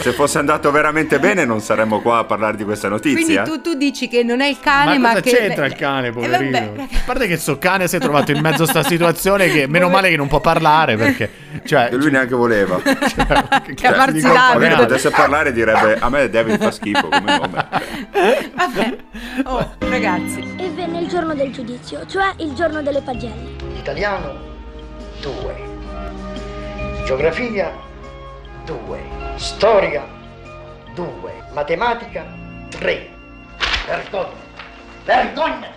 S3: Se fosse andato veramente bene non saremmo qua a parlare di questa
S2: Quindi
S3: notizia.
S2: tu, tu dici che non è il cane,
S1: ma
S2: ma,
S1: cosa
S2: che.
S1: c'entra il cane,
S2: eh,
S1: poverino?
S2: vabbè.
S1: A parte che sto cane si è trovato in mezzo a sta situazione che meno male che non può parlare perché... Cioè,
S3: E lui neanche voleva. *laughs*
S2: Chiamarsi
S3: Dico,
S2: David.
S3: Magari potesse parlare direbbe a me David fa schifo come nome.
S2: Vabbè. Oh, ragazzi.
S5: E venne il giorno del giudizio, cioè il giorno delle pagelle.
S10: Italiano 2. Geografia 2. Storia 2. Matematica 3. Vergogna. Vergogna.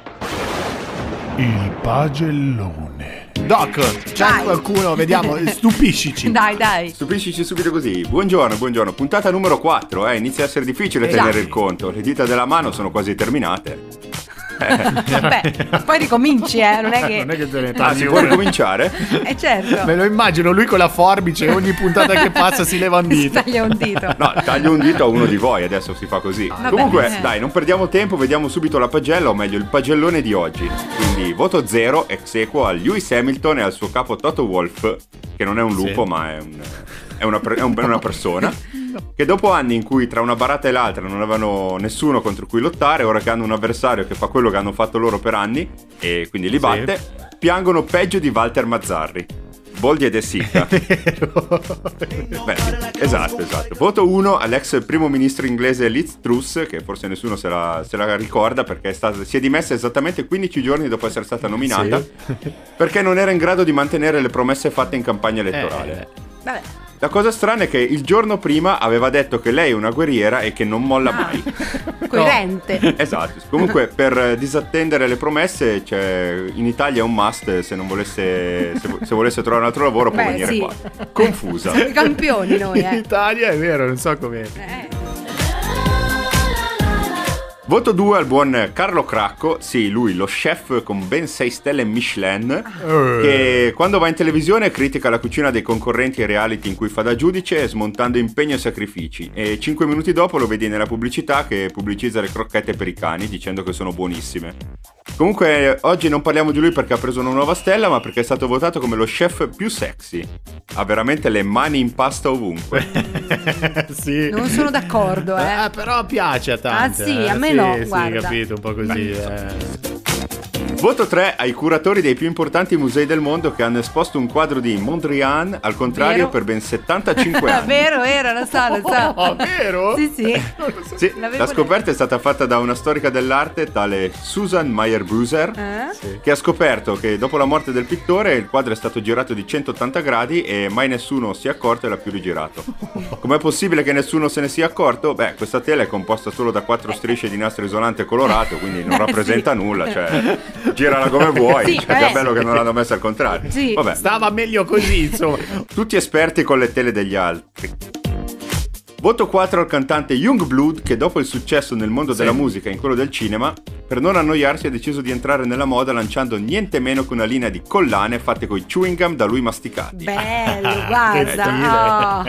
S8: Il pagellone.
S1: Doc, c'è
S2: Dai.
S1: qualcuno, vediamo, *laughs* stupiscici.
S2: Dai, dai.
S3: Stupiscici subito così. Buongiorno, buongiorno. Puntata numero 4, eh. Inizia a essere difficile
S1: Esatto.
S3: tenere il conto. Le dita della mano sono quasi terminate.
S2: Vabbè, poi ricominci, eh, non è che...
S1: Non è che te ne
S3: Ah,
S1: tagli
S3: si può
S1: una.
S3: ricominciare?
S2: Eh certo,
S1: Me lo immagino lui con la forbice ogni puntata che passa si leva un dito.
S2: taglia un dito. *laughs*
S3: No, taglio un dito a uno di voi, adesso si fa così.
S2: Vabbè,
S3: Comunque,
S2: eh.
S3: dai, non perdiamo tempo, vediamo subito la pagella, o meglio il pagellone di oggi. Quindi, voto zero, ex equo a Lewis Hamilton e al suo capo Toto Wolff, che non è un lupo,
S1: Sì.
S3: ma è, un- è una, è un- è una persona. *laughs* Che dopo anni in cui tra una barata e l'altra non avevano nessuno contro cui lottare, ora che hanno un avversario che fa quello che hanno fatto loro per anni, e quindi li
S1: Sì.
S3: batte, piangono peggio di Walter Mazzarri. Boldi ed Essicca. *laughs* Beh, esatto, esatto. Voto 1 all'ex primo ministro inglese Liz Truss, che forse nessuno se la, se la ricorda perché è stata, si è dimessa esattamente 15 giorni dopo essere stata nominata,
S1: Sì.
S3: perché non era in grado di mantenere le promesse fatte in campagna elettorale.
S1: Eh,
S2: Vabbè,
S3: La cosa strana è che il giorno prima aveva detto che lei è una guerriera e che non molla
S2: Ah.
S3: mai. *laughs*
S2: coerente. *laughs*
S3: Esatto, comunque per disattendere le promesse c'è, in Italia è un must se non volesse, se, se volesse trovare un altro lavoro può
S2: Beh,
S3: venire
S2: sì.
S3: qua. Confusa.
S2: Siamo *laughs* i campioni noi,
S1: In
S2: eh.
S1: Italia è vero, non so come.
S2: Eh,
S3: Voto 2 al buon Carlo Cracco, sì, lui, lo chef con ben 6 stelle Michelin,
S1: Eh.
S3: che quando va in televisione critica la cucina dei concorrenti ai reality in cui fa da giudice, smontando impegno e sacrifici. E 5 minuti dopo lo vedi nella pubblicità che pubblicizza le crocchette per i cani, dicendo che sono buonissime. Comunque, oggi non parliamo di lui perché ha preso una nuova stella, ma perché è stato votato come lo chef più sexy. Ha veramente le mani in pasta ovunque. *laughs*
S1: sì.
S2: non sono d'accordo, eh.
S1: Eh, però piace a tanti.
S2: Ah, sì,
S1: eh.
S2: a me no,
S1: sì,
S2: guarda.
S1: capito, un po' così. eh.
S3: Voto 3 ai curatori dei più importanti musei del mondo che hanno esposto un quadro di Mondrian al contrario
S2: Vero?
S3: per ben *laughs* 75 anni.
S2: vero, vero, lo so, lo so.
S1: Oh, vero?
S2: Sì, sì. *laughs*
S3: Sì, la scoperta è stata fatta da una storica dell'arte tale Susan Meyer-Buser
S2: Eh?
S3: che ha scoperto che dopo la morte del pittore il quadro è stato girato di 180 gradi e mai nessuno si è accorto e l'ha più rigirato. *laughs* Com'è possibile che nessuno se ne sia accorto? Beh, questa tela è composta solo da quattro strisce di nastro isolante colorato, quindi non
S2: Eh,
S3: rappresenta
S2: sì.
S3: nulla, cioè girala come vuoi,
S2: Sì,
S3: cioè, che bello che non l'hanno messa al contrario.
S2: Sì.
S3: Vabbè,
S1: Stava meglio così, insomma.
S3: tutti esperti con le tele degli altri. Voto 4 al cantante Youngblood che dopo il successo nel mondo della musica e in quello del cinema, per non annoiarsi ha deciso di entrare nella moda lanciando niente meno che una linea di collane fatte coi chewing gum da lui masticati.
S2: Bello, *laughs* guarda.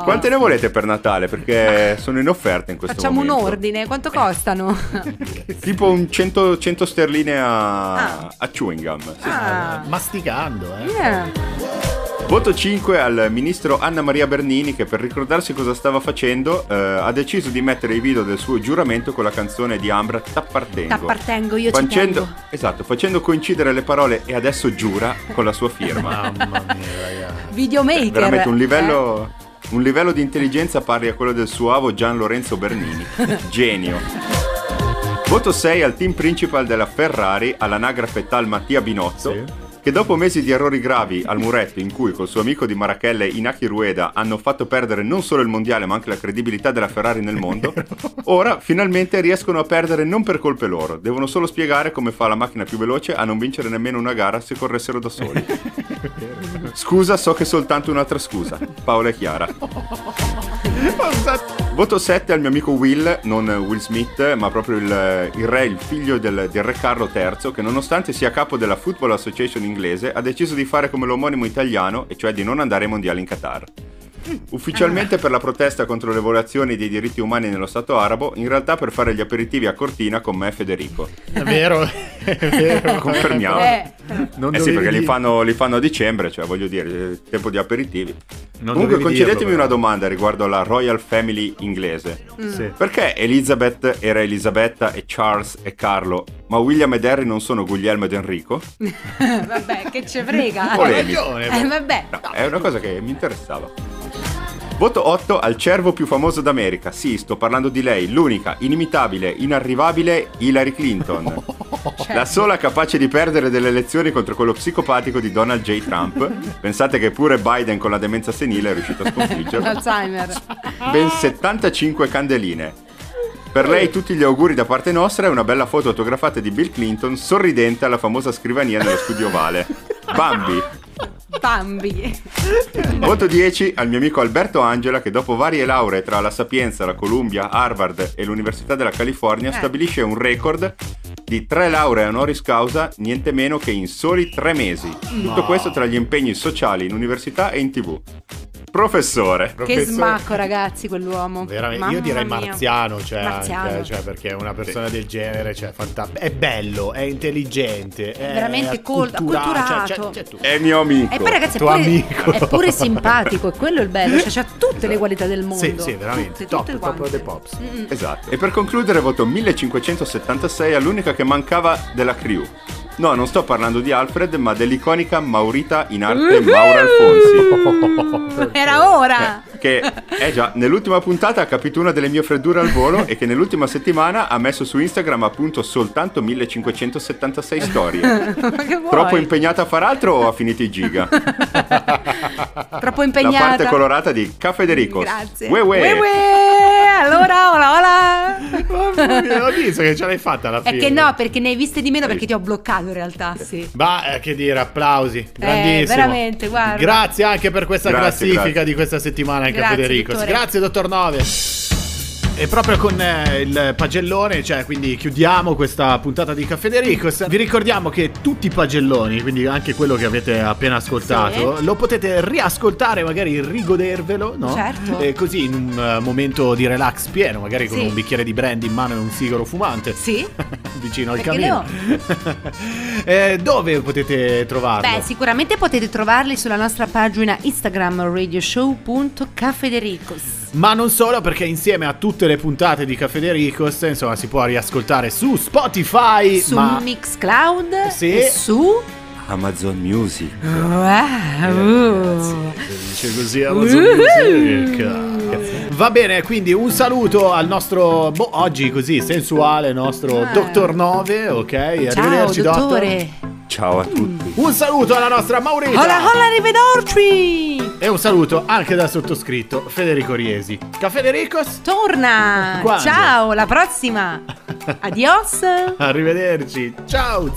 S2: Oh. *laughs*
S3: Quante ne volete per Natale? Perché sono in offerta in questo
S2: Facciamo un
S3: momento.
S2: ordine, quanto costano? *laughs*
S3: Tipo un 100, 100 sterline a,
S2: Ah.
S3: a chewing gum. sì.
S2: Ah.
S1: Masticando, eh.
S2: Eh,
S3: Voto 5 al ministro Anna Maria Bernini che per ricordarsi cosa stava facendo eh, ha deciso di mettere i video del suo giuramento con la canzone di Ambra T'appartengo.
S2: T'appartengo, io ci
S3: Facendo-
S2: tengo.
S3: Esatto, facendo coincidere le parole e adesso giura con la sua firma. *laughs*
S1: Mamma mia, ragazzi.
S2: Videomaker.
S3: Veramente un
S2: eh.
S3: livello, un livello di intelligenza pari a quello del suo avo Gian Lorenzo Bernini. *laughs* Genio. Voto 6 al team principal della Ferrari all'anagrafe tal Mattia Binotto.
S1: Sì.
S3: Che dopo mesi di errori gravi al muretto in cui col suo amico di Marachelle Inaki Rueda hanno fatto perdere non solo il mondiale ma anche la credibilità della Ferrari nel mondo, *laughs* ora finalmente riescono a perdere non per colpe loro, devono solo spiegare come fa la macchina più veloce a non vincere nemmeno una gara se corressero da soli. *laughs* Scusa, so che è soltanto un'altra scusa. Paola e Chiara. *laughs* *laughs* Voto 7 al mio amico Will, non Will Smith, ma proprio il, il re, il figlio del, del re Carlo III, che nonostante sia capo della Football Association inglese, ha deciso di fare come l'omonimo italiano, e cioè di non andare ai mondiali in Qatar. Ufficialmente per la protesta contro le violazioni dei diritti umani nello Stato arabo, in realtà per fare gli aperitivi a Cortina con me e Federico.
S1: È vero, è vero.
S3: Confermiamo.
S2: Eh,
S1: Non
S3: eh sì, perché li fanno, li fanno a dicembre, cioè voglio dire, eh, tempo di aperitivi.
S1: Non
S3: Comunque concedetemi
S1: dirlo,
S3: una domanda riguardo alla Royal Family inglese.
S1: Sì.
S3: Perché Elizabeth era Elisabetta e Charles e Carlo, ma William ed Harry non sono Guglielmo ed Enrico? *laughs*
S2: vabbè, che ce frega. Eh, vabbè.
S3: No, è una cosa che mi interessava. Voto 8 al cervo più famoso d'America. Sì, sto parlando di lei, l'unica, inimitabile, inarrivabile Hillary Clinton. *laughs* La sola capace di perdere delle elezioni contro quello psicopatico di Donald J. Trump. Pensate che pure Biden con la demenza senile è riuscito a sconfiggerlo.
S2: Alzheimer.
S3: Ben 75 candeline. Per lei tutti gli auguri da parte nostra e una bella foto autografata di Bill Clinton sorridente alla famosa scrivania nello studio ovale. Bambi.
S2: Bambi.
S3: Voto 10 al mio amico Alberto Angela che dopo varie lauree tra la Sapienza, la Columbia, Harvard e l'Università della California
S2: Eh.
S3: stabilisce un record di tre lauree honoris causa, niente meno che in soli tre mesi. Tutto questo tra gli impegni sociali in università e in tv. Professore.
S2: Che smacco, ragazzi, quell'uomo.
S1: Veramente,
S2: Mamma
S1: io direi
S2: mia.
S1: marziano, cioè,
S2: Marziano.
S1: anche, cioè, perché una persona del genere, cioè, fanta- è bello, è intelligente, è
S2: veramente acculturato.
S1: cioè, cioè, cioè, tu-
S3: È mio amico.
S2: E poi ragazzi è
S1: Tuo
S2: pure,
S1: amico.
S2: è pure simpatico, e quello è il bello, cioè c'ha tutte le qualità del mondo.
S1: Sì, sì, veramente,
S2: Tutte,
S1: top,
S2: tutte
S1: top the pops.
S2: Mm.
S3: Esatto. E per concludere voto 1576 all'unica che mancava della crew. No, non sto parlando di Alfred, ma dell'iconica Maurita in arte Maura Alfonsi. *laughs*
S2: Era ora!
S3: Che è già nell'ultima puntata ha capito una delle mie freddure al volo e che nell'ultima settimana ha messo su Instagram appunto soltanto 1576 *laughs* storie.
S2: Ma che vuoi?
S3: Troppo impegnata a far altro o ha finito i giga? *laughs*
S2: Troppo
S3: La
S2: impegnata.
S3: parte colorata di Ca Federicos.
S2: Grazie.
S3: Ue ue.
S2: Ue ue. Allora, hola, hola.
S1: Mamma mia, Ho visto che ce l'hai fatta alla
S2: È
S1: fine.
S2: che no, perché ne hai viste di meno perché ti ho bloccato in realtà, sì.
S1: Ma eh, che dire, applausi, grandissimo.
S2: veramente, guarda.
S1: Grazie anche per questa
S3: Grazie,
S1: classifica
S3: grazie.
S1: di questa settimana anche a
S2: Grazie,
S1: Federico.
S2: dottore.
S1: Grazie, dottor Nove. E proprio con eh, il pagellone, cioè quindi chiudiamo questa puntata di Caffè Dericos. Vi ricordiamo che tutti i pagelloni, quindi anche quello che avete appena ascoltato, lo potete riascoltare, magari rigodervelo, no?
S2: Certo.
S1: E così in un eh, momento di relax pieno, magari con
S2: Sì.
S1: un bicchiere di brandy in mano e un sigaro fumante.
S2: Sì? *laughs*
S1: Vicino al camino. *laughs* Eh, dove potete trovarlo?
S2: Beh, sicuramente potete trovarli sulla nostra pagina Instagram radioshow.cafedericos.
S1: Ma non solo, perché insieme a tutte le puntate di Caffè Dericos, insomma, si può riascoltare su Spotify.
S2: Su
S1: ma
S2: Mixcloud
S1: Sì.
S2: e su
S3: Amazon Music.
S2: Wow.
S1: dice così Amazon Music. Va bene, quindi un saluto al nostro, boh, oggi così sensuale, nostro
S2: Ah.
S1: Dottor Nove, ok?
S2: Ciao,
S1: Arrivederci,
S2: dottore.
S3: Ciao a tutti.
S1: Un saluto alla nostra Maurita.
S2: Hola, hola, arrivederci.
S1: E un saluto anche dal sottoscritto Federico Riesi. Caffè Dericos?
S2: Torna.
S1: Quando?
S2: Ciao, la prossima. *laughs* Adios.
S1: Arrivederci. Ciao.